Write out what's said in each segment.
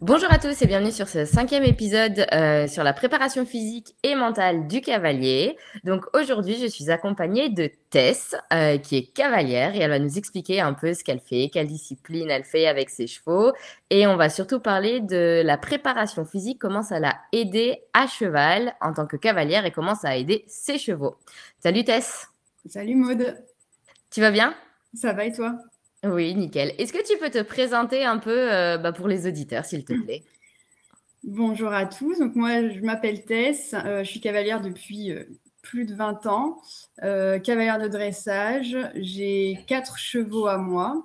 Bonjour à tous et bienvenue sur ce cinquième épisode euh, sur la préparation physique et mentale du cavalier. Donc aujourd'hui, je suis accompagnée de Tess, euh, qui est cavalière, et elle va nous expliquer un peu ce qu'elle fait, quelle discipline elle fait avec ses chevaux. Et on va surtout parler de la préparation physique, comment ça l'a aidé à cheval en tant que cavalière et comment ça a aidé ses chevaux. Salut Tess. Salut Maude. Tu vas bien? Ça va et toi? Oui, nickel. Est-ce que tu peux te présenter un peu euh, bah, pour les auditeurs, s'il te plaît? Bonjour à tous. Donc moi, je m'appelle Tess. Euh, je suis cavalière depuis euh, plus de 20 ans. cavalière de dressage. J'ai quatre chevaux à moi.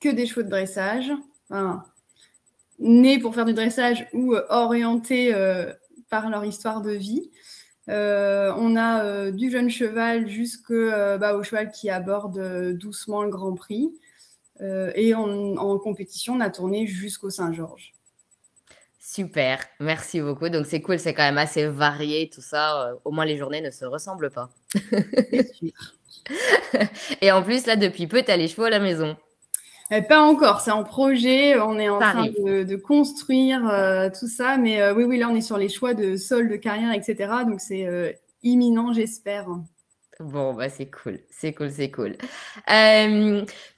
Que des chevaux de dressage. nés pour faire du dressage ou orientés par leur histoire de vie. Euh, on a euh, du jeune cheval jusqu'au euh, bah, cheval qui aborde doucement le Grand Prix. et en compétition, on a tourné jusqu'au Saint-Georges. Super, merci beaucoup. Donc c'est cool, c'est quand même assez varié tout ça. au moins les journées ne se ressemblent pas. et en plus, là, depuis peu, tu as les chevaux à la maison. Euh, pas encore, c'est en projet. On est en train de, construire euh, tout ça. Mais euh, oui, oui, là, on est sur les choix de sol, de carrière, etc. Donc, c'est imminent, j'espère. Bon, bah, c'est cool, c'est cool, c'est cool.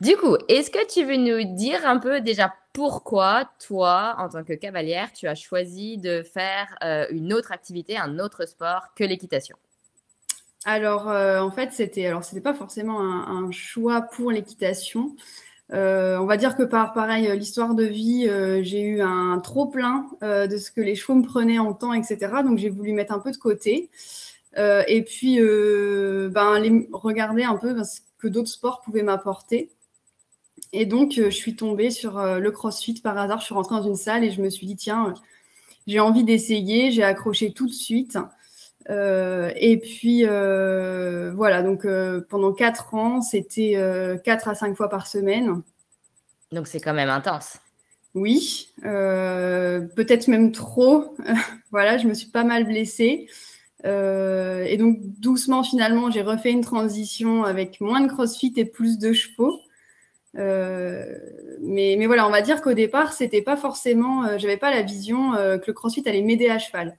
du coup, est-ce que tu veux nous dire un peu déjà pourquoi toi, en tant que cavalière, tu as choisi de faire une autre activité, un autre sport que l'équitation? Alors, en fait, c'était alors c'était pas forcément un choix pour l'équitation. Euh, on va dire que par pareil, euh, l'histoire de vie, euh, j'ai eu un trop plein de ce que les chevaux me prenaient en temps, etc. Donc j'ai voulu mettre un peu de côté. et puis ben, regarder un peu ce que d'autres sports pouvaient m'apporter. Et donc je suis tombée sur le CrossFit par hasard. Je suis rentrée dans une salle et je me suis dit tiens, j'ai envie d'essayer. J'ai accroché tout de suite. Et puis voilà, donc pendant quatre ans, c'était quatre à cinq fois par semaine. Donc c'est quand même intense. Oui, euh, peut-être même trop. voilà, je me suis pas mal blessée. Euh, et donc doucement, finalement, j'ai refait une transition avec moins de crossfit et plus de chevaux. Euh, mais, mais, voilà, on va dire qu'au départ, c'était pas forcément, j'avais pas la vision que le crossfit allait m'aider à cheval.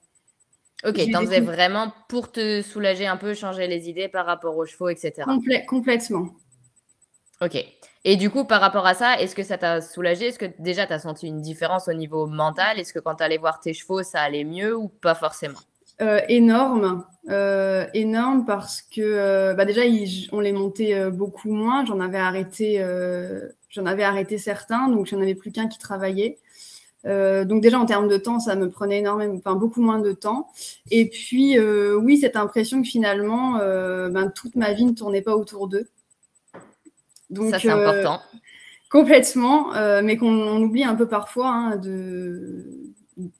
Ok, t'en faisais vraiment pour te soulager un peu, changer les idées par rapport aux chevaux, etc. complètement. Ok. Et du coup, par rapport à ça, est-ce que ça t'a soulagé? Est-ce que déjà tu as senti une différence au niveau mental? Est-ce que quand tu allais voir tes chevaux, ça allait mieux ou pas forcément? Euh, Énorme. Euh, énorme parce que euh, bah déjà, on les montait beaucoup moins. J'en avais arrêté, j'en avais arrêté certains, donc j'en avais plus qu'un qui travaillait. Donc déjà en termes de temps, ça me prenait énormément, enfin beaucoup moins de temps. Et puis oui, cette impression que finalement, ben, toute ma vie ne tournait pas autour d'eux. Donc, ça, c'est euh, important. Complètement, euh, mais qu'on oublie un peu parfois hein, de,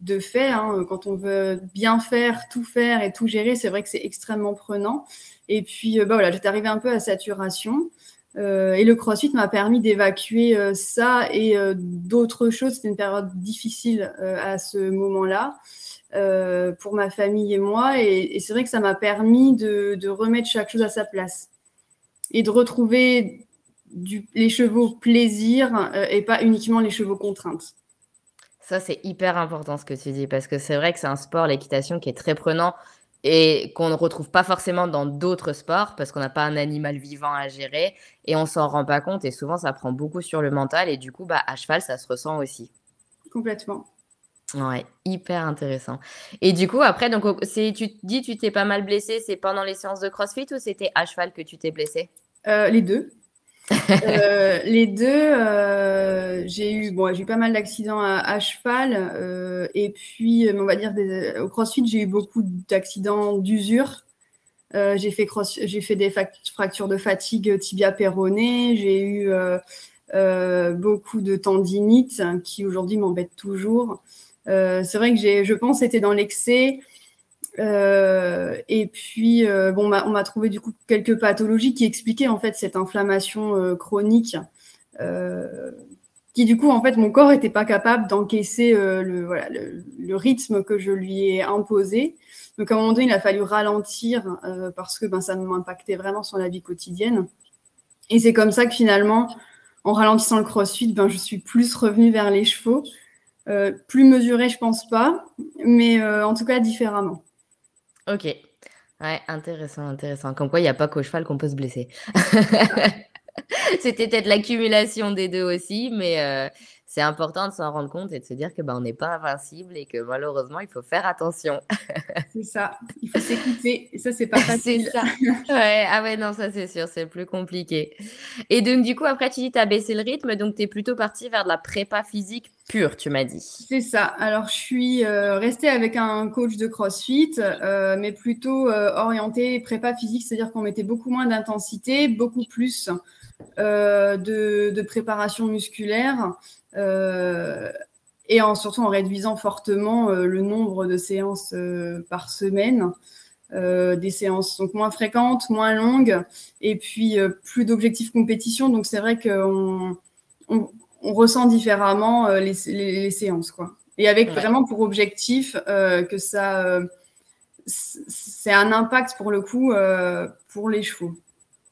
de fait. Hein, quand on veut bien faire, tout faire et tout gérer, c'est vrai que c'est extrêmement prenant. Et puis, euh, bah voilà, j'étais arrivée un peu à saturation. Et le crossfit m'a permis d'évacuer ça et d'autres choses. C'était une période difficile à ce moment-là pour ma famille et moi. Et, c'est vrai que ça m'a permis de, remettre chaque chose à sa place et de retrouver les chevaux plaisir euh, et pas uniquement les chevaux contraintes. Ça, c'est hyper important ce que tu dis, parce que c'est vrai que c'est un sport, l'équitation, qui est très prenant et qu'on ne retrouve pas forcément dans d'autres sports, parce qu'on n'a pas un animal vivant à gérer et on s'en rend pas compte. Et souvent, ça prend beaucoup sur le mental et du coup, bah, à cheval, ça se ressent aussi. Complètement. Ouais, hyper intéressant. Et du coup, après, donc, tu dis tu t'es pas mal blessé, c'est pendant les séances de CrossFit ou c'était à cheval que tu t'es blessé? Euh, Les deux. Euh, les deux, euh, j'ai eu, bon, eu pas mal d'accidents à, cheval. Euh, et puis, on va dire, au CrossFit, j'ai eu beaucoup d'accidents d'usure. j'ai fait, fait des fractures de fatigue tibia péroné. J'ai eu beaucoup de tendinites qui aujourd'hui m'embêtent toujours. c'est vrai que je pense, c'était dans l'excès. Euh, et puis, euh, bon, on m'a trouvé du coup quelques pathologies qui expliquaient en fait cette inflammation euh, chronique, qui du coup en fait mon corps n'était pas capable d'encaisser le, voilà, le, rythme que je lui ai imposé. Donc à un moment donné, il a fallu ralentir parce que ben, ça m'impactait vraiment sur la vie quotidienne. Et c'est comme ça que finalement, en ralentissant le crossfit, ben, je suis plus revenue vers les chevaux. plus mesuré, je pense pas, mais en tout cas différemment. Ok. Ouais, intéressant, intéressant. Comme quoi, il n'y a pas qu'au cheval qu'on peut se blesser. C'était peut-être l'accumulation des deux aussi, mais c'est important de s'en rendre compte et de se dire que ben, on n'est pas invincible et que malheureusement, il faut faire attention. c'est ça, il faut s'écouter. Et ça, c'est pas facile. ça. Ouais, ah ouais, non, ça c'est sûr, c'est plus compliqué. Et donc, du coup, après, tu dis tu as baissé le rythme, donc tu es plutôt parti vers de la prépa physique pure, tu m'as dit. C'est ça. Alors, je suis euh, restée avec un coach de CrossFit, euh, mais plutôt euh, orienté prépa physique, c'est-à-dire qu'on mettait beaucoup moins d'intensité, beaucoup plus de, de, préparation musculaire. Euh, et en, surtout en réduisant fortement euh, le nombre de séances euh, par semaine. des séances donc moins fréquentes, moins longues, et puis plus d'objectifs compétition. Donc c'est vrai qu'on on, ressent différemment les, séances, quoi. Et avec vraiment pour objectif que ça, c'est un impact pour le coup pour les chevaux.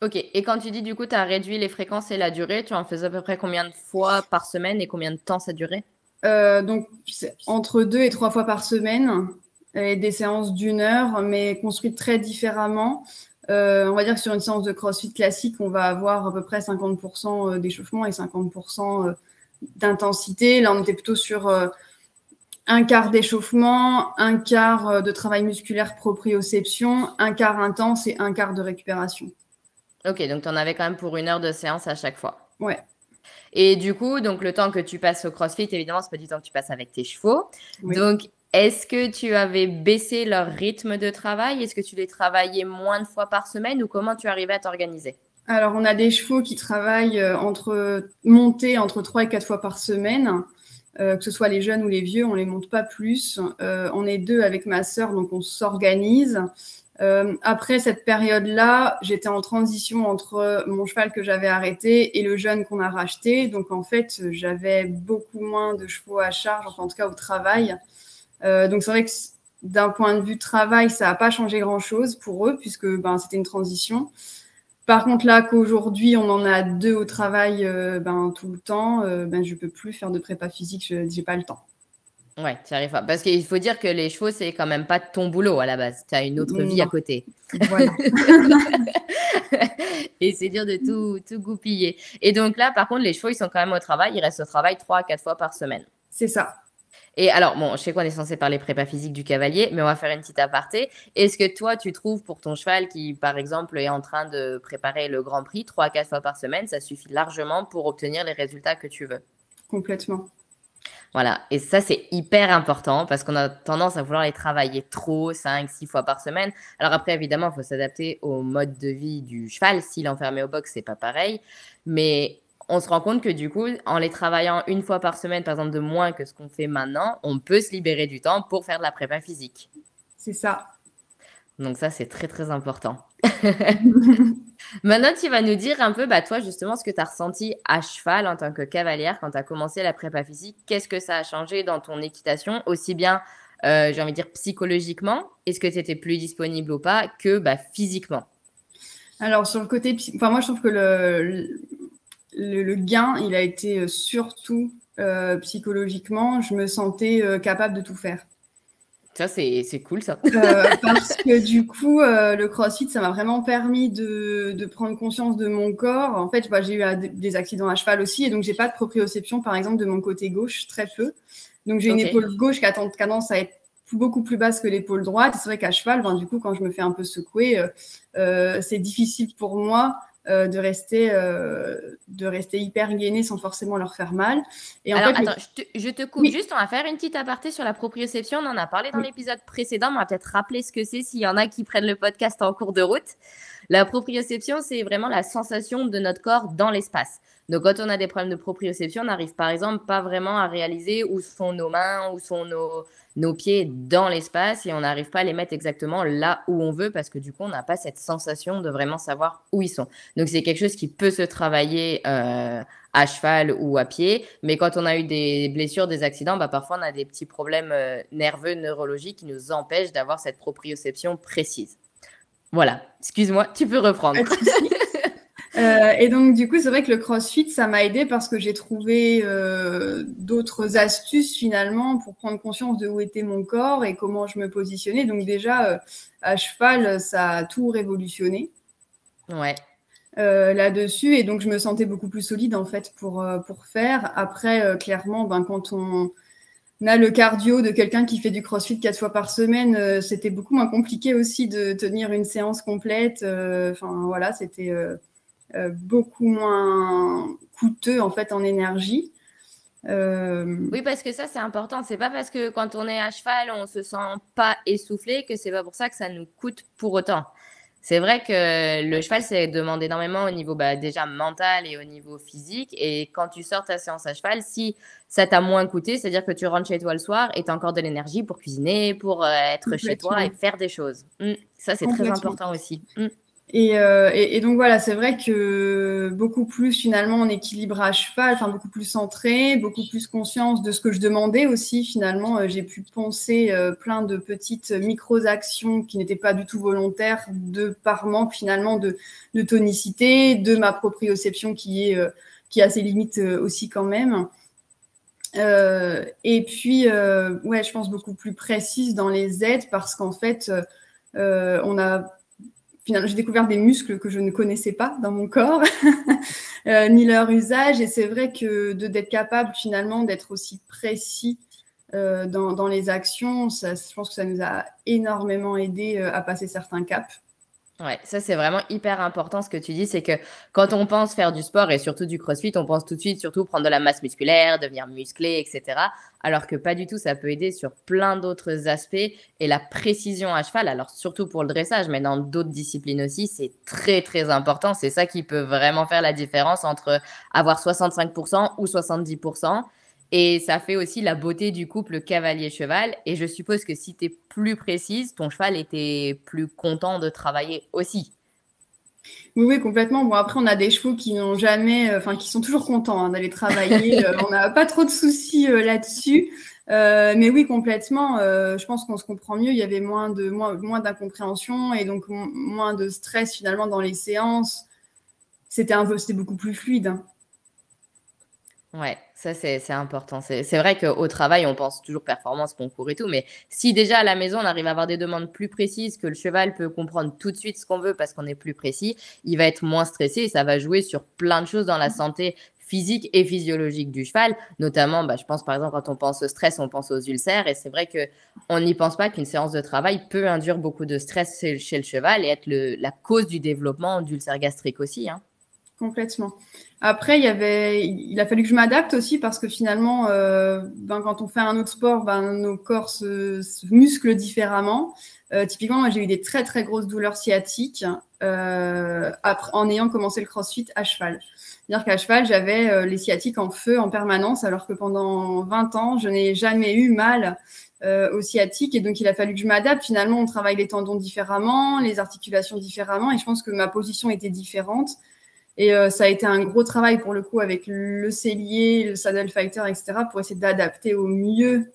Ok, et quand tu dis du coup, tu as réduit les fréquences et la durée, tu en faisais à peu près combien de fois par semaine et combien de temps ça durait? Euh, Donc, entre deux et trois fois par semaine, et des séances d'une heure, mais construites très différemment. Euh, on va dire que sur une séance de CrossFit classique, on va avoir à peu près 50% euh, d'échauffement et 50% d'intensité. Là, on était plutôt sur un quart d'échauffement, un quart de travail musculaire proprioception, un quart intense et un quart de récupération. Ok, donc tu en avais quand même pour une heure de séance à chaque fois. Ouais. Et du coup, donc le temps que tu passes au CrossFit, évidemment, c'est pas du temps que tu passes avec tes chevaux. Donc, est-ce que tu avais baissé leur rythme de travail? Est-ce que tu les travaillais moins de fois par semaine ou comment tu arrivais à t'organiser? Alors, on a des chevaux qui travaillent euh, entre montés entre 3 et 4 fois par semaine. Euh, que ce soit les jeunes ou les vieux, on les monte pas plus. Euh, on est deux avec ma sœur, donc on s'organise. Euh, après cette période-là, j'étais en transition entre mon cheval que j'avais arrêté et le jeune qu'on a racheté. Donc en fait, j'avais beaucoup moins de chevaux à charge, en tout cas au travail. Euh, donc c'est vrai que d'un point de vue travail, ça n'a pas changé grand-chose pour eux puisque ben, c'était une transition. Par contre, là qu'aujourd'hui, on en a deux au travail euh, ben, tout le temps, ben, je ne peux plus faire de prépa physique, je n'ai pas le temps. Ouais, tu arrives pas. Parce qu'il faut dire que les chevaux, c'est quand même pas ton boulot à la base. Tu as une autre vie à côté. Voilà. et c'est dur de tout, tout goupiller. Et donc là, par contre, les chevaux, ils sont quand même au travail. Ils restent au travail trois à quatre fois par semaine. C'est ça. Et alors, bon, je sais qu'on est censé parler prépa physique du cavalier, mais on va faire une petite aparté. Est-ce que toi, tu trouves pour ton cheval qui, par exemple, est en train de préparer le Grand Prix trois à quatre fois par semaine, ça suffit largement pour obtenir les résultats que tu veux? Complètement. Voilà, et ça c'est hyper important parce qu'on a tendance à vouloir les travailler trop, 5, 6 fois par semaine. Alors après, évidemment, il faut s'adapter au mode de vie du cheval. S'il est enfermé au box, c'est pas pareil. Mais on se rend compte que du coup, en les travaillant une fois par semaine, par exemple, de moins que ce qu'on fait maintenant, on peut se libérer du temps pour faire de la prépa physique. C'est ça. Donc ça, c'est très, très important. Maintenant, tu vas nous dire un peu, bah, toi, justement, ce que tu as ressenti à cheval en tant que cavalière quand tu as commencé la prépa physique. Qu'est-ce que ça a changé dans ton équitation, aussi bien, euh, j'ai envie de dire, psychologiquement, est-ce que tu étais plus disponible ou pas, que bah, physiquement? Alors, sur le côté, enfin, moi, je trouve que le, le, gain, il a été euh, surtout euh, psychologiquement. Je me sentais capable de tout faire. Ça, c'est cool, ça. Euh, parce que du coup, euh, le crossfit, ça m'a vraiment permis de, de, prendre conscience de mon corps. En fait, bah, j'ai eu des accidents à cheval aussi, et donc j'ai pas de proprioception, par exemple, de mon côté gauche, très peu. Donc j'ai une épaule gauche qui a tendance à être beaucoup plus basse que l'épaule droite. C'est vrai qu'à cheval, ben, du coup, quand je me fais un peu secouer, euh, c'est difficile pour moi euh, de, rester, euh, de rester hyper gainé sans forcément leur faire mal. Et en Alors, attends, je, te, coupe juste, on va faire une petite aparté sur la proprioception. On en a parlé dans l'épisode précédent, mais on va peut-être rappeler ce que c'est s'il y en a qui prennent le podcast en cours de route. La proprioception, c'est vraiment la sensation de notre corps dans l'espace. Donc, quand on a des problèmes de proprioception, on n'arrive par exemple pas vraiment à réaliser où sont nos mains, où sont nos, pieds dans l'espace et on n'arrive pas à les mettre exactement là où on veut parce que du coup, on n'a pas cette sensation de vraiment savoir où ils sont. Donc, c'est quelque chose qui peut se travailler euh, à cheval ou à pied. Mais quand on a eu des blessures, des accidents, bah, parfois on a des petits problèmes euh, nerveux, neurologiques qui nous empêchent d'avoir cette proprioception précise. Voilà, excuse-moi, tu peux reprendre. Euh, et donc, du coup, c'est vrai que le CrossFit, ça m'a aidé parce que j'ai trouvé euh, d'autres astuces finalement pour prendre conscience de où était mon corps et comment je me positionnais. Donc, déjà, euh, à cheval, ça a tout révolutionné. Ouais. Là-dessus. Et donc, je me sentais beaucoup plus solide en fait pour, pour faire. Après, clairement, ben, quand on a le cardio de quelqu'un qui fait du crossfit quatre fois par semaine, c'était beaucoup moins compliqué aussi de tenir une séance complète. Enfin, voilà, c'était euh, beaucoup moins coûteux en fait en énergie. Euh, oui, parce que ça, c'est important. C'est pas parce que quand on est à cheval, on se sent pas essoufflé que c'est pas pour ça que ça nous coûte pour autant. C'est vrai que le cheval, c'est demande énormément au niveau bah, déjà mental et au niveau physique. Et quand tu sors ta séance à cheval, si ça t'a moins coûté, c'est-à-dire que tu rentres chez toi le soir et tu as encore de l'énergie pour cuisiner, pour euh, être chez toi et faire des choses. Mmh. Ça, c'est très important aussi. Mmh. Euh, et, donc voilà, c'est vrai que beaucoup plus finalement en équilibre à cheval, enfin beaucoup plus centré, beaucoup plus conscience de ce que je demandais aussi. Finalement, euh, j'ai pu penser euh, plein de petites micro-actions qui n'étaient pas du tout volontaires, de par manque finalement de, de tonicité, de ma proprioception qui est qui a ses limites aussi quand même. et puis, ouais, je pense beaucoup plus précise dans les aides parce qu'en fait, on a finalement, j'ai découvert des muscles que je ne connaissais pas dans mon corps, euh, ni leur usage. Et c'est vrai que d'être capable finalement d'être aussi précis euh, dans, dans, les actions, ça, je pense que ça nous a énormément aidé euh, à passer certains caps. Ouais, ça c'est vraiment hyper important ce que tu dis, c'est que quand on pense faire du sport et surtout du crossfit, on pense tout de suite surtout prendre de la masse musculaire, devenir musclé, etc. Alors que pas du tout, ça peut aider sur plein d'autres aspects et la précision à cheval, alors surtout pour le dressage, mais dans d'autres disciplines aussi, c'est très très important. C'est ça qui peut vraiment faire la différence entre avoir 65% ou 70%. Et ça fait aussi la beauté du couple cavalier-cheval. Et je suppose que si tu es plus précise, ton cheval était plus content de travailler aussi. Oui, oui, complètement. Bon, après, on a des chevaux qui n'ont jamais, euh, enfin, qui sont toujours contents hein, d'aller travailler. Euh, on n'a pas trop de soucis euh, là-dessus. mais oui, complètement. je pense qu'on se comprend mieux. Il y avait moins de moins, moins d'incompréhension et donc moins de stress finalement dans les séances. C'était un peu, c'était beaucoup plus fluide. Hein. Ouais, ça c'est important. C'est vrai qu'au travail, on pense toujours performance, concours et tout, mais si déjà à la maison, on arrive à avoir des demandes plus précises, que le cheval peut comprendre tout de suite ce qu'on veut parce qu'on est plus précis, il va être moins stressé et ça va jouer sur plein de choses dans la santé physique et physiologique du cheval, notamment, bah, je pense par exemple quand on pense au stress, on pense aux ulcères, et c'est vrai que on n'y pense pas qu'une séance de travail peut induire beaucoup de stress chez, le cheval et être la cause du développement d'ulcères gastriques aussi. Hein. Complètement. Après, il, a fallu que je m'adapte aussi parce que finalement, euh, ben, quand on fait un autre sport, ben, nos corps se, musclent différemment. Euh, typiquement, moi, j'ai eu des très très grosses douleurs sciatiques euh, après, en ayant commencé le crossfit à cheval. C'est-à-dire qu'à cheval, j'avais les sciatiques en feu en permanence, alors que pendant 20 ans, je n'ai jamais eu mal aux sciatiques. Et donc, il a fallu que je m'adapte. Finalement, on travaille les tendons différemment, les articulations différemment. Et je pense que ma position était différente. Et euh, ça a été un gros travail pour le coup avec le cellier, le saddle fighter, etc. pour essayer d'adapter au mieux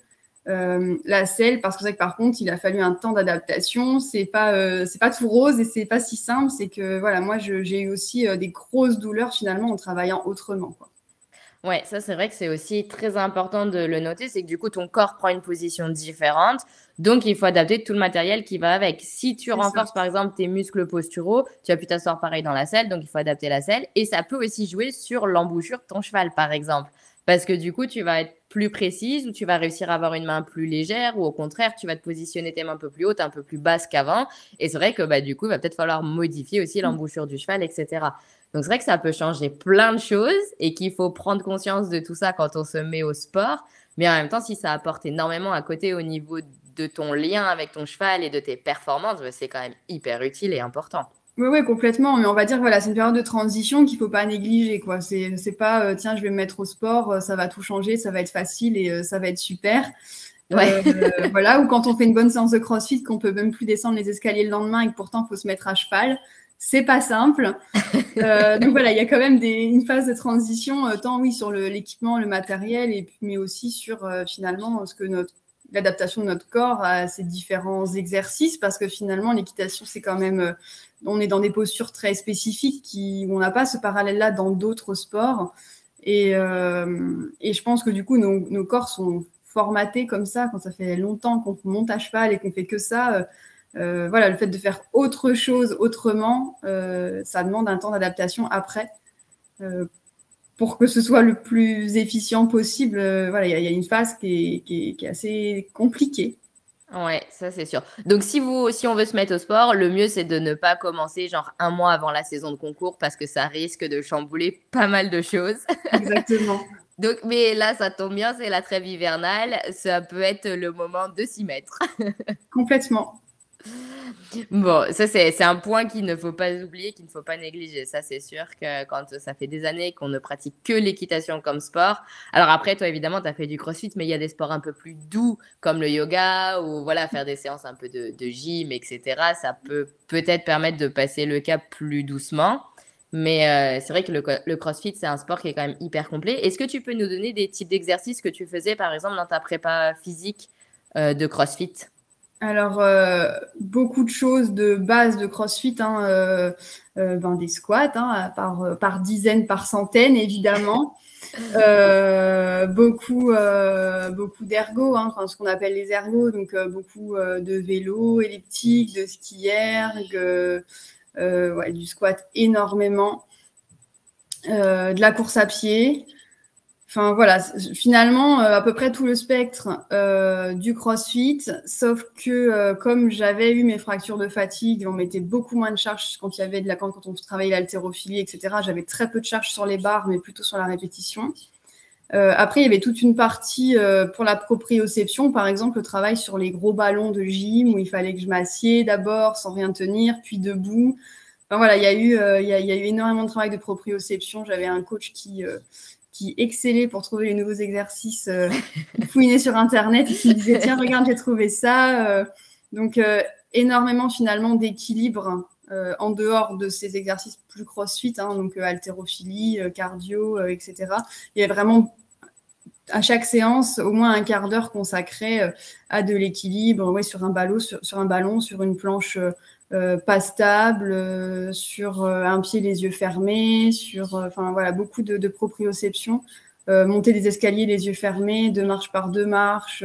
euh, la selle. Parce que c'est que par contre, il a fallu un temps d'adaptation. C'est pas, euh, c'est pas tout rose et c'est pas si simple. C'est que voilà, moi, j'ai eu aussi des grosses douleurs finalement en travaillant autrement. Quoi. Ouais, ça c'est vrai que c'est aussi très important de le noter, c'est que du coup ton corps prend une position différente, donc il faut adapter tout le matériel qui va avec. Si tu renforces par exemple tes muscles posturaux, tu vas plus t'asseoir pareil dans la selle, donc il faut adapter la selle, et ça peut aussi jouer sur l'embouchure de ton cheval par exemple, parce que du coup tu vas être plus précise ou tu vas réussir à avoir une main plus légère ou au contraire tu vas te positionner tes mains un peu plus hautes, un peu plus basses qu'avant, et c'est vrai que bah, du coup il va peut-être falloir modifier aussi mmh. l'embouchure du cheval, etc. Donc c'est vrai que ça peut changer plein de choses et qu'il faut prendre conscience de tout ça quand on se met au sport. Mais en même temps, si ça apporte énormément à côté au niveau de ton lien avec ton cheval et de tes performances, bah, c'est quand même hyper utile et important. Oui, oui, complètement. Mais on va dire, voilà, c'est une période de transition qu'il ne faut pas négliger. quoi. C'est pas, euh, tiens, je vais me mettre au sport, euh, ça va tout changer, ça va être facile et euh, ça va être super. Ouais. voilà, ou quand on fait une bonne séance de crossfit, qu'on peut même plus descendre les escaliers le lendemain et que pourtant, il faut se mettre à cheval c'est pas simple. Donc voilà, il y a quand même des, une phase de transition, tant oui sur l'équipement, le, matériel, et mais aussi sur finalement ce que notre, l'adaptation de notre corps à ces différents exercices parce que finalement l'équitation c'est quand même on est dans des postures très spécifiques qui on n'a pas ce parallèle là dans d'autres sports et, et, je pense que du coup nos, nos, corps sont formatés comme ça quand ça fait longtemps qu'on monte à cheval et qu'on fait que ça euh, voilà, le fait de faire autre chose autrement, euh, ça demande un temps d'adaptation après. Euh, pour que ce soit le plus efficient possible, voilà, il y, a une phase qui est, assez compliquée. Ouais, ça c'est sûr. Donc si vous, si on veut se mettre au sport, le mieux c'est de ne pas commencer genre un mois avant la saison de concours parce que ça risque de chambouler pas mal de choses. Exactement. Donc, mais là, ça tombe bien, c'est la trêve hivernale. Ça peut être le moment de s'y mettre. Complètement. Bon, ça c'est un point qu'il ne faut pas oublier, qu'il ne faut pas négliger. Ça c'est sûr que quand ça fait des années qu'on ne pratique que l'équitation comme sport. Alors après, toi évidemment, tu as fait du crossfit, mais il y a des sports un peu plus doux comme le yoga ou voilà, faire des séances un peu de, gym, etc. Ça peut peut-être permettre de passer le cap plus doucement. Mais euh, c'est vrai que le, le crossfit, c'est un sport qui est quand même hyper complet. Est-ce que tu peux nous donner des types d'exercices que tu faisais, par exemple, dans ta prépa physique euh, de crossfit? Alors, euh, beaucoup de choses de base de CrossFit, hein, euh, euh, ben, des squats hein, par, par dizaines, par centaines, évidemment. beaucoup beaucoup d'ergo, hein, ce qu'on appelle les ergos, donc beaucoup de vélo, elliptique, de ski erg, ouais, du squat énormément, de la course à pied, Enfin voilà, finalement euh, à peu près tout le spectre euh, du CrossFit, sauf que euh, comme j'avais eu mes fractures de fatigue, on mettait beaucoup moins de charge quand il y avait de la quand on travaillait l'haltérophilie, etc. J'avais très peu de charge sur les barres, mais plutôt sur la répétition. après, il y avait toute une partie pour la proprioception, par exemple le travail sur les gros ballons de gym où il fallait que je m'assieds d'abord sans rien tenir, puis debout. Enfin, voilà, il y a eu il y a, il y a eu énormément de travail de proprioception. J'avais un coach qui qui excellait pour trouver les nouveaux exercices, euh, sur Internet et qui me disait tiens, regarde, j'ai trouvé ça. Euh. donc, euh, énormément finalement d'équilibre en dehors de ces exercices plus crossfit, hein, donc haltérophilie, cardio, etc. Il y avait vraiment à chaque séance au moins un quart d'heure consacré à de l'équilibre ouais, sur, sur, un ballon, sur une planche euh, pas stable, euh, sur euh, un pied les yeux fermés, sur enfin voilà beaucoup de, de proprioception, monter des escaliers les yeux fermés, deux marches par deux marches.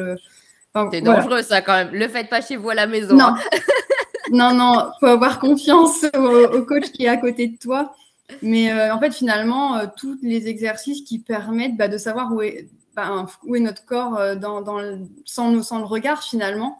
c'est dangereux ça quand même. Le faites pas chez vous à la maison. Non, hein. non, non, faut avoir confiance au, coach qui est à côté de toi. Mais en fait, finalement, tous les exercices qui permettent bah, de savoir où est, bah, où est notre corps dans, dans sans, sans, le regard finalement.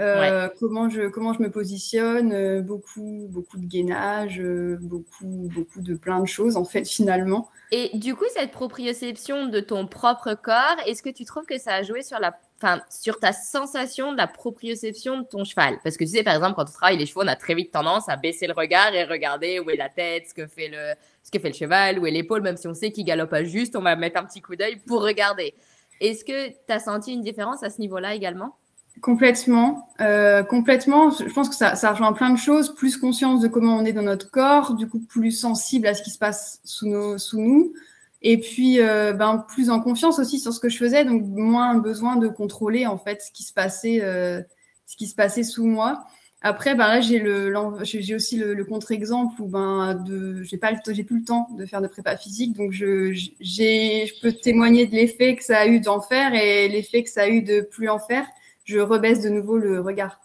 Euh, comment, je, comment je me positionne, euh, beaucoup, beaucoup de gainage, euh, beaucoup, beaucoup de plein de choses en fait finalement. Et du coup, cette proprioception de ton propre corps, est-ce que tu trouves que ça a joué sur, la, enfin, sur ta sensation de la proprioception de ton cheval? Parce que tu sais, par exemple, quand on travaille les chevaux, on a très vite tendance à baisser le regard et regarder où est la tête, ce que fait le, ce que fait le cheval, où est l'épaule, même si on sait qu'il galope pas juste, on va mettre un petit coup d'œil pour regarder. Est-ce que tu as senti une différence à ce niveau-là également? Complètement, euh, complètement. Je pense que ça, ça, rejoint plein de choses. Plus conscience de comment on est dans notre corps, du coup plus sensible à ce qui se passe sous, nos, sous nous, et puis euh, ben, plus en confiance aussi sur ce que je faisais, donc moins besoin de contrôler en fait ce qui se passait, euh, ce qui se passait sous moi. Après, ben là j'ai le, j'ai aussi le, le contre-exemple où ben de, j'ai pas, j'ai plus le temps de faire de prépa physique, donc je, j'ai, je peux témoigner de l'effet que ça a eu d'en faire et l'effet que ça a eu de plus en faire je rebaisse de nouveau le regard.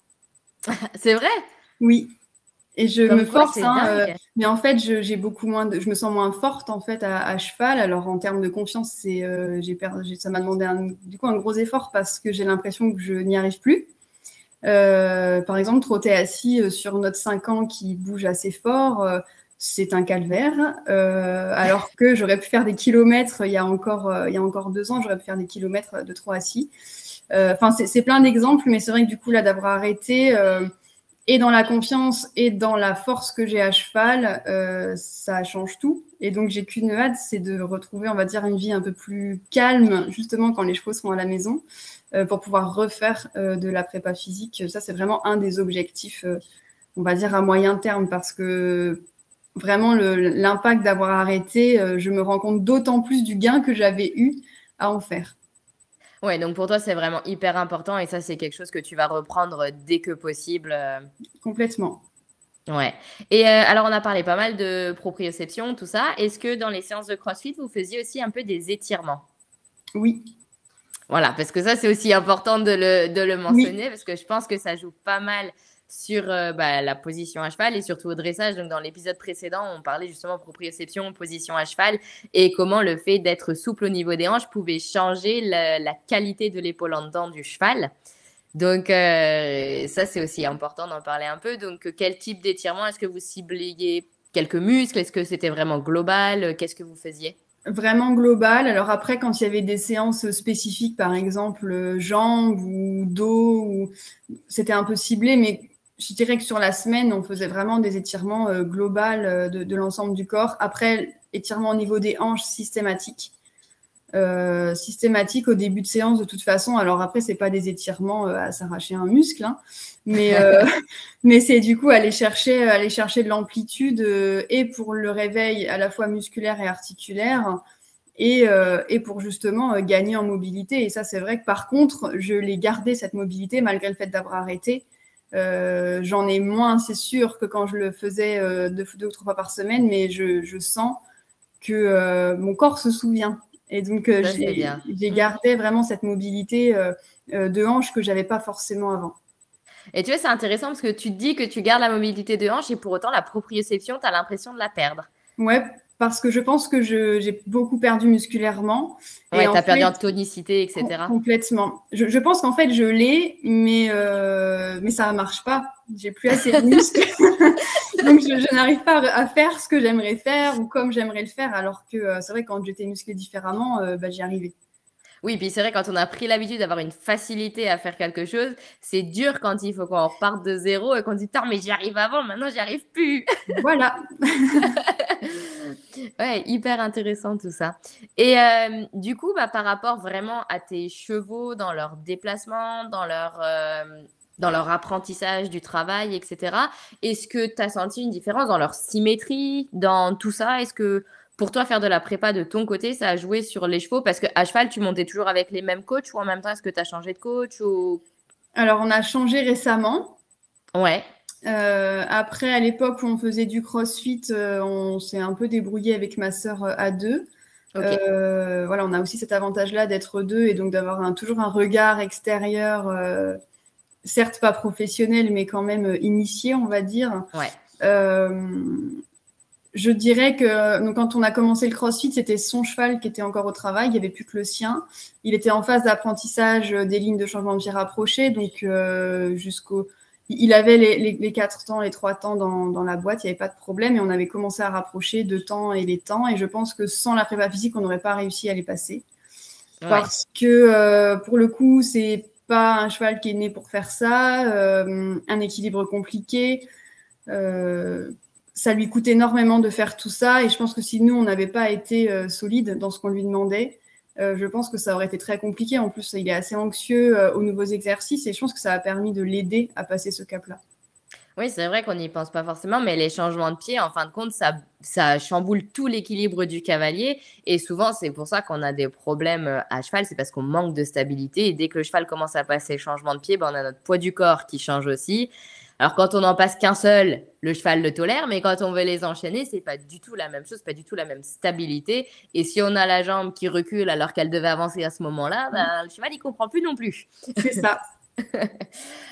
c'est vrai? Oui. Et je me force, hein, euh, mais en fait, j'ai beaucoup moins, de, je me sens moins forte en fait à, cheval. Alors en termes de confiance, c'est, euh, j'ai ça m'a demandé un, du coup un gros effort parce que j'ai l'impression que je n'y arrive plus. Euh, par exemple, trotter assis sur notre 5 ans qui bouge assez fort, c'est un calvaire. alors que j'aurais pu faire des kilomètres il y a encore, il y a encore deux ans, j'aurais pu faire des kilomètres de trop assis. Euh, enfin, c'est plein d'exemples, mais c'est vrai que du coup, là, d'avoir arrêté, euh, et dans la confiance et dans la force que j'ai à cheval, euh, ça change tout. Et donc, j'ai qu'une hâte, c'est de retrouver, on va dire, une vie un peu plus calme, justement, quand les chevaux sont à la maison, pour pouvoir refaire de la prépa physique. Ça, c'est vraiment un des objectifs, on va dire, à moyen terme, parce que vraiment, l'impact d'avoir arrêté, je me rends compte d'autant plus du gain que j'avais eu à en faire. Ouais, donc pour toi, c'est vraiment hyper important et ça, c'est quelque chose que tu vas reprendre dès que possible. Euh. Complètement. Ouais. Et euh, alors, on a parlé pas mal de proprioception, tout ça. Est-ce que dans les séances de CrossFit, vous faisiez aussi un peu des étirements? Oui. Voilà, parce que ça, c'est aussi important de le, mentionner, parce que je pense que ça joue pas mal sur euh, bah, la position à cheval et surtout au dressage. Donc, dans l'épisode précédent, on parlait justement proprioception, position à cheval et comment le fait d'être souple au niveau des hanches pouvait changer la, qualité de l'épaule en dedans du cheval. Donc, euh, ça, c'est aussi important d'en parler un peu. Donc, quel type d'étirement Est-ce que vous cibliez? Quelques muscles? Est-ce que c'était vraiment global? Qu'est-ce que vous faisiez? Vraiment global. Alors après, quand il y avait des séances spécifiques, par exemple euh, jambes ou dos, c'était un peu ciblé, mais je dirais que sur la semaine, on faisait vraiment des étirements euh, globaux euh, de, l'ensemble du corps. Après, étirement au niveau des hanches systématique. Euh, systématique au début de séance de toute façon. Alors après, c'est pas des étirements à s'arracher un muscle, hein, mais, mais c'est du coup aller chercher, aller chercher de l'amplitude et pour le réveil à la fois musculaire et articulaire. Et, et pour justement gagner en mobilité. Et ça, c'est vrai que par contre, je l'ai gardé cette mobilité malgré le fait d'avoir arrêté. Euh, j'en ai moins, c'est sûr, que quand je le faisais euh, deux, ou trois fois par semaine, mais je, sens que euh, mon corps se souvient. Et donc, j'ai gardé vraiment cette mobilité de hanche que j'avais pas forcément avant. Et tu vois, c'est intéressant parce que tu te dis que tu gardes la mobilité de hanche et pour autant, la proprioception, tu as l'impression de la perdre. Ouais, parce que je pense que j'ai beaucoup perdu musculairement. Ouais, tu as perdu en tonicité, etc. complètement. Je, pense qu'en fait, je l'ai, mais, euh, mais ça ne marche pas. J'ai plus assez de muscles. Donc, je, n'arrive pas à faire ce que j'aimerais faire ou comme j'aimerais le faire, alors que euh, c'est vrai, quand j'étais musclée différemment, euh, bah, j'y arrivais. Oui, puis c'est vrai, quand on a pris l'habitude d'avoir une facilité à faire quelque chose, c'est dur quand il faut qu'on reparte de zéro et qu'on dit mais j'y arrive avant, maintenant j'y arrive plus. Voilà. ouais, hyper intéressant tout ça. Et euh, du coup, bah, par rapport vraiment à tes chevaux dans leur déplacement, dans leur. Euh, dans leur apprentissage du travail, etc. Est-ce que tu as senti une différence dans leur symétrie, dans tout ça? Est-ce que pour toi, faire de la prépa de ton côté, ça a joué sur les chevaux? Parce qu'à cheval, tu montais toujours avec les mêmes coachs ou en même temps, est-ce que tu as changé de coach ou... Alors, on a changé récemment. Ouais. Euh, après, à l'époque où on faisait du crossfit, euh, on s'est un peu débrouillé avec ma sœur euh, à deux. voilà, on a aussi cet avantage-là d'être deux et donc d'avoir toujours un regard extérieur, certes pas professionnel, mais quand même initié, on va dire. Ouais je dirais que donc, quand on a commencé le crossfit, c'était son cheval qui était encore au travail, il n'y avait plus que le sien. Il était en phase d'apprentissage des lignes de changement de pied rapprochées, donc jusqu'au. Il avait les, quatre temps, les trois temps dans, la boîte, il n'y avait pas de problème, et on avait commencé à rapprocher deux temps et les temps, et je pense que sans la prépa physique, on n'aurait pas réussi à les passer. Parce que euh, pour le coup, c'est pas un cheval qui est né pour faire ça, euh, un équilibre compliqué ça lui coûte énormément de faire tout ça. Et je pense que si nous, on n'avait pas été euh, solide dans ce qu'on lui demandait, euh, je pense que ça aurait été très compliqué. En plus, il est assez anxieux euh, aux nouveaux exercices et je pense que ça a permis de l'aider à passer ce cap-là. Oui, c'est vrai qu'on n'y pense pas forcément, mais les changements de pied, en fin de compte, ça, chamboule tout l'équilibre du cavalier. Et souvent, c'est pour ça qu'on a des problèmes à cheval, c'est parce qu'on manque de stabilité. Et dès que le cheval commence à passer changement de pied, ben, on a notre poids du corps qui change aussi. Alors quand on n'en passe qu'un seul, le cheval le tolère, mais quand on veut les enchaîner, c'est pas du tout la même chose, pas du tout la même stabilité. Et si on a la jambe qui recule alors qu'elle devait avancer à ce moment-là, ben, le cheval il comprend plus non plus. C'est ça.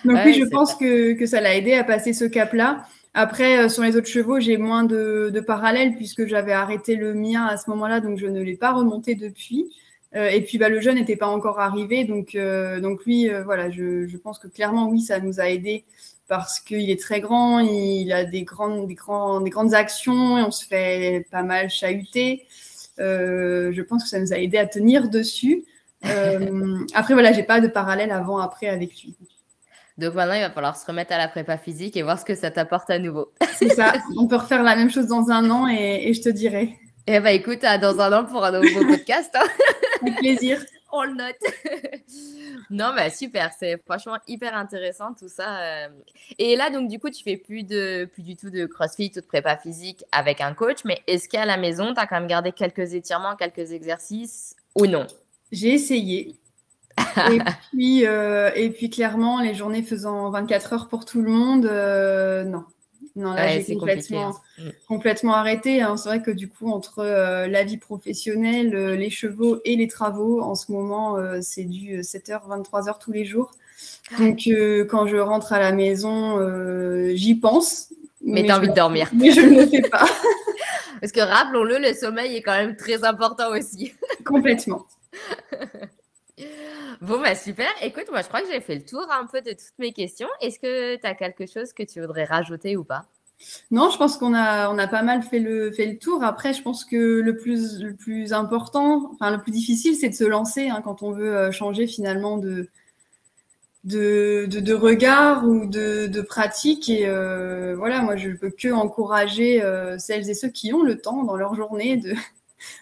Donc oui, je pense que, ça l'a aidé à passer ce cap-là. Après, euh, sur les autres chevaux, j'ai moins de, parallèles puisque j'avais arrêté le mien à ce moment-là, donc je ne l'ai pas remonté depuis. Euh, et puis bah, le jeune n'était pas encore arrivé, donc, euh, donc lui, voilà, je, je, pense que clairement, oui, ça nous a aidé parce qu'il est très grand, il a des grandes, des, des grandes actions et on se fait pas mal chahuter. Euh, je pense que ça nous a aidé à tenir dessus. Euh, après, voilà, j'ai pas de parallèle avant-après avec lui. Donc maintenant, il va falloir se remettre à la prépa physique et voir ce que ça t'apporte à nouveau. C'est ça. On peut refaire la même chose dans un an et, je te dirai. Eh bien, écoute, dans un an pour un nouveau podcast. Hein. Avec plaisir. On le note. non, mais super, c'est franchement hyper intéressant tout ça. Euh. Et là, donc, du coup, tu fais plus, de, plus du tout de crossfit ou de prépa physique avec un coach, mais est-ce qu'à la maison, tu as quand même gardé quelques étirements, quelques exercices ou non? J'ai essayé. et, puis, et puis, clairement, les journées faisant 24 heures pour tout le monde, non. Non, là, j'ai complètement, hein. mm. complètement arrêté. Hein. C'est vrai que du coup, entre la vie professionnelle, les chevaux et les travaux, en ce moment, c'est du 7h, 23h tous les jours. Donc, quand je rentre à la maison, j'y pense. Mais, tu as envie de dormir. Mais je ne le fais pas. Parce que rappelons-le, le sommeil est quand même très important aussi. Complètement. Bon, bah super. Écoute, moi, je crois que j'ai fait le tour un peu de toutes mes questions. Est-ce que tu as quelque chose que tu voudrais rajouter ou pas? Non, je pense qu'on a, on a pas mal fait le, fait le tour. Après, je pense que le plus, le plus important, enfin le plus difficile, c'est de se lancer hein, quand on veut euh, changer finalement de, de, de, regard ou de, pratique. Et euh, voilà, moi, je peux que encourager euh, celles et ceux qui ont le temps dans leur journée de.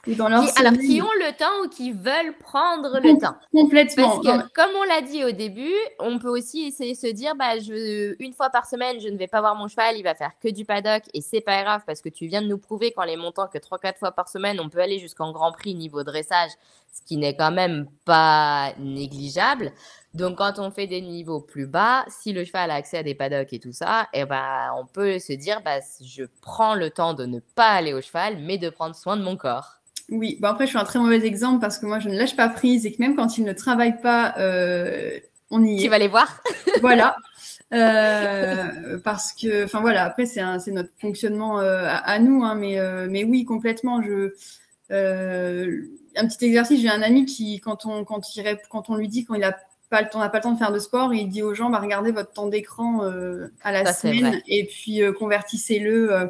Ou dans leur alors, qui ont le temps ou qui veulent prendre le temps. Complètement. Parce que, comme on l'a dit au début, on peut aussi essayer de se dire bah, je, une fois par semaine, je ne vais pas voir mon cheval, il va faire que du paddock et c'est pas grave parce que tu viens de nous prouver qu'en les montant que 3-4 fois par semaine, on peut aller jusqu'en Grand Prix niveau dressage, ce qui n'est quand même pas négligeable. Donc, quand on fait des niveaux plus bas, si le cheval a accès à des paddocks et tout ça, eh ben, on peut se dire, bah, je prends le temps de ne pas aller au cheval, mais de prendre soin de mon corps. Oui, bon après, je suis un très mauvais exemple parce que moi, je ne lâche pas prise et que même quand il ne travaille pas, euh, on y est. Tu vas les voir? Voilà. Euh, parce que, enfin voilà, après, c'est notre fonctionnement euh, à, nous, hein, mais, mais oui, complètement. Je, un petit exercice, j'ai un ami qui, quand on, quand, il, quand on lui dit qu'il a pas le temps, n'a pas le temps de faire de sport, il dit aux gens, bah, regardez votre temps d'écran euh, à la semaine et puis euh, convertissez-le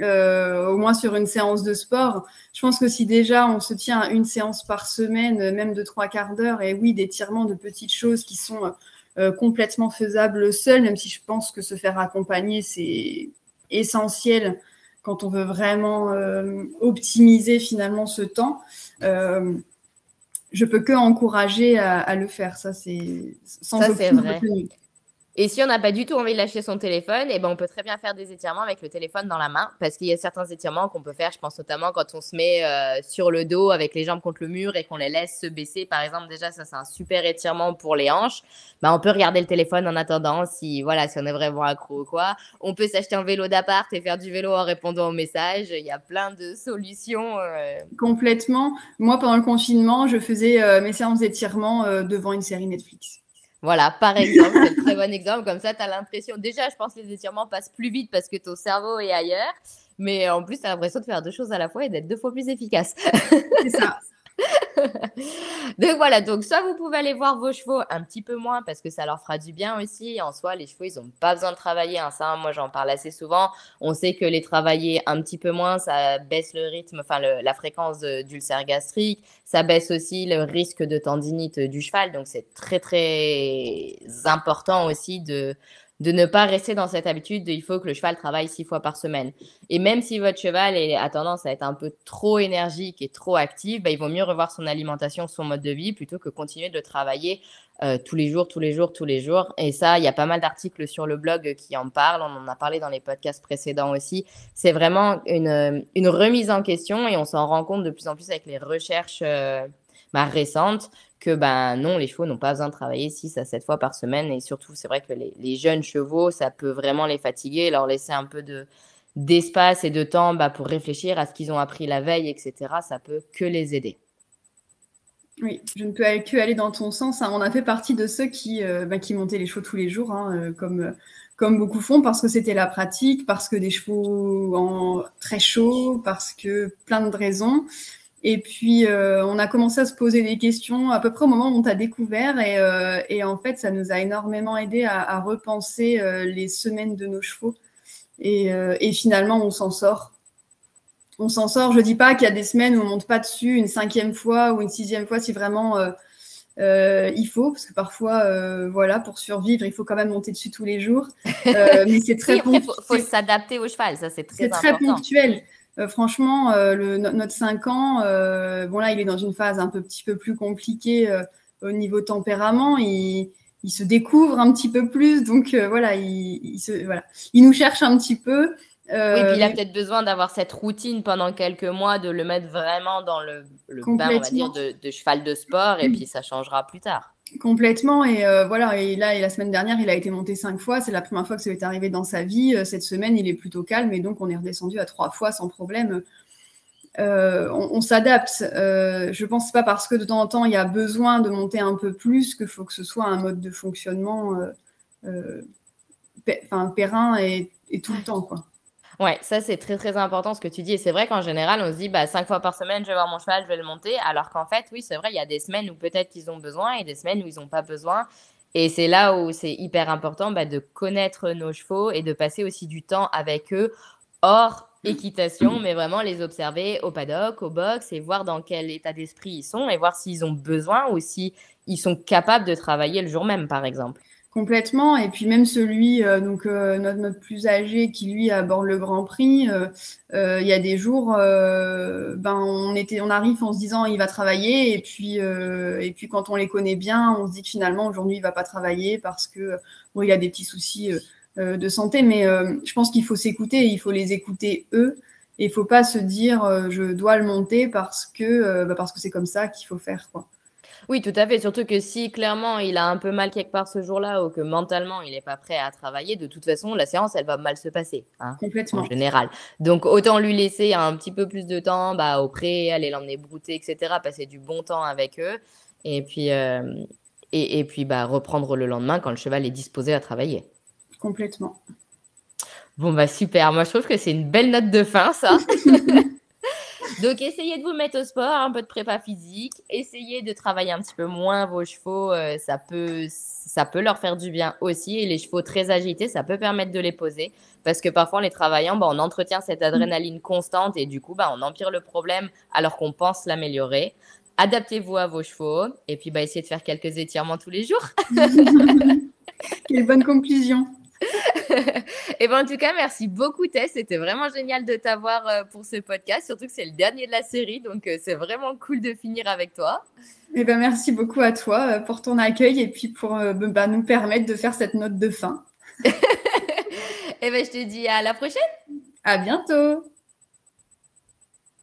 euh, au moins sur une séance de sport. Je pense que si déjà on se tient à une séance par semaine, même de trois quarts d'heure, et oui, d'étirement de petites choses qui sont complètement faisables seul, même si je pense que se faire accompagner, c'est essentiel quand on veut vraiment optimiser finalement ce temps je peux que encourager à, le faire. Ça, c'est sans ça, aucune vrai. Et si on n'a pas du tout envie de lâcher son téléphone, eh ben on peut très bien faire des étirements avec le téléphone dans la main, parce qu'il y a certains étirements qu'on peut faire. Je pense notamment quand on se met euh, sur le dos avec les jambes contre le mur et qu'on les laisse se baisser. Par exemple, déjà ça c'est un super étirement pour les hanches. Ben, on peut regarder le téléphone en attendant si voilà si on est vraiment accro ou quoi. On peut s'acheter un vélo d'appart et faire du vélo en répondant aux messages. Il y a plein de solutions. Euh. Complètement. Moi pendant le confinement, je faisais euh, mes séances d'étirement devant une série Netflix. Voilà, par exemple, c'est un très bon exemple. Comme ça, tu as l'impression. Déjà, je pense que les étirements passent plus vite parce que ton cerveau est ailleurs. Mais en plus, tu as l'impression de faire deux choses à la fois et d'être deux fois plus efficace. C'est ça. donc voilà, donc soit vous pouvez aller voir vos chevaux un petit peu moins parce que ça leur fera du bien aussi. En soi, les chevaux, ils n'ont pas besoin de travailler. Hein. Ça, moi, j'en parle assez souvent. On sait que les travailler un petit peu moins, ça baisse le rythme, enfin la fréquence d'ulcère gastrique. Ça baisse aussi le risque de tendinite du cheval. Donc c'est très très important aussi de de ne pas rester dans cette habitude de il faut que le cheval travaille six fois par semaine. Et même si votre cheval a tendance à être un peu trop énergique et trop actif, bah, il vaut mieux revoir son alimentation, son mode de vie, plutôt que continuer de travailler euh, tous les jours, tous les jours, tous les jours. Et ça, il y a pas mal d'articles sur le blog qui en parlent. On en a parlé dans les podcasts précédents aussi. C'est vraiment une, une, remise en question et on s'en rend compte de plus en plus avec les recherches euh, bah, récentes que ben non, les chevaux n'ont pas besoin de travailler 6 à 7 fois par semaine. Et surtout, c'est vrai que les, jeunes chevaux, ça peut vraiment les fatiguer, leur laisser un peu de d'espace et de temps bah, pour réfléchir à ce qu'ils ont appris la veille, etc. Ça peut que les aider. Oui, je ne peux que aller dans ton sens. Hein. On a fait partie de ceux qui, euh, bah, montaient les chevaux tous les jours, hein, euh, comme, comme beaucoup font, parce que c'était la pratique, parce que des chevaux en très chauds, parce que plein de raisons. Et puis, euh, on a commencé à se poser des questions à peu près au moment où on t'a découvert. Et, euh, et, en fait, ça nous a énormément aidé à, à repenser euh, les semaines de nos chevaux. Et, et finalement, on s'en sort. On s'en sort. Je ne dis pas qu'il y a des semaines où on ne monte pas dessus une cinquième fois ou une sixième fois si vraiment il faut. Parce que parfois, voilà, pour survivre, il faut quand même monter dessus tous les jours. mais c'est très Il faut, s'adapter au cheval. Ça, c'est très. C'est très ponctuel. Euh, franchement, euh, notre 5 ans, euh, bon là, il est dans une phase un peu, petit peu plus compliquée au niveau tempérament. Il, il, se découvre un petit peu plus, donc voilà, il, il, se, voilà, il nous cherche un petit peu. Oui, puis il a peut-être besoin d'avoir cette routine pendant quelques mois, de le mettre vraiment dans le, bain, on va dire, de, de, cheval de sport, et puis ça changera plus tard. Complètement. Et euh, voilà, et là, et la semaine dernière, il a été monté cinq fois. C'est la première fois que ça est arrivé dans sa vie. Euh, cette semaine, il est plutôt calme et donc on est redescendu à trois fois sans problème. Euh, on, s'adapte. je pense pas parce que de temps en temps, il y a besoin de monter un peu plus qu'il faut que ce soit un mode de fonctionnement périn et, et, tout le temps. Quoi. Ouais, ça c'est très très important ce que tu dis. Et c'est vrai qu'en général, on se dit bah cinq fois par semaine, je vais voir mon cheval, je vais le monter. Alors qu'en fait, oui, c'est vrai, il y a des semaines où peut-être qu'ils ont besoin et des semaines où ils n'ont pas besoin. Et c'est là où c'est hyper important bah, de connaître nos chevaux et de passer aussi du temps avec eux hors équitation, mais vraiment les observer au paddock, au box et voir dans quel état d'esprit ils sont et voir s'ils ont besoin ou s'ils sont capables de travailler le jour même, par exemple. Complètement. Et puis même celui, euh, donc euh, notre, plus âgé qui lui aborde le Grand Prix, euh, il y a des jours, ben on était, on arrive en se disant il va travailler, et puis quand on les connaît bien, on se dit que finalement aujourd'hui il va pas travailler parce que il a des petits soucis de santé. Mais je pense qu'il faut s'écouter, il faut les écouter eux. Et il faut pas se dire je dois le monter parce que bah, parce que c'est comme ça qu'il faut faire quoi. Oui, tout à fait. Surtout que si clairement il a un peu mal quelque part ce jour-là ou que mentalement il n'est pas prêt à travailler, de toute façon, la séance, elle va mal se passer. Hein, Complètement. En général. Donc autant lui laisser un petit peu plus de temps bah, au pré, aller l'emmener brouter, etc. Passer du bon temps avec eux. Et puis, euh, et, puis bah, reprendre le lendemain quand le cheval est disposé à travailler. Complètement. Bon, bah super. Moi, je trouve que c'est une belle note de fin, ça. Donc, essayez de vous mettre au sport, un peu de prépa physique. Essayez de travailler un petit peu moins vos chevaux. Euh, ça, peut, ça peut leur faire du bien aussi. Et les chevaux très agités, ça peut permettre de les poser. Parce que parfois, en les travaillant, bah, on entretient cette adrénaline constante et du coup, bah, on empire le problème alors qu'on pense l'améliorer. Adaptez-vous à vos chevaux et puis bah, essayez de faire quelques étirements tous les jours. Quelle bonne conclusion. et ben en tout cas, merci beaucoup Tess. C'était vraiment génial de t'avoir euh, pour ce podcast, surtout que c'est le dernier de la série, donc euh, c'est vraiment cool de finir avec toi. Et ben merci beaucoup à toi euh, pour ton accueil et puis pour bah, nous permettre de faire cette note de fin. et ben je te dis à la prochaine. À bientôt.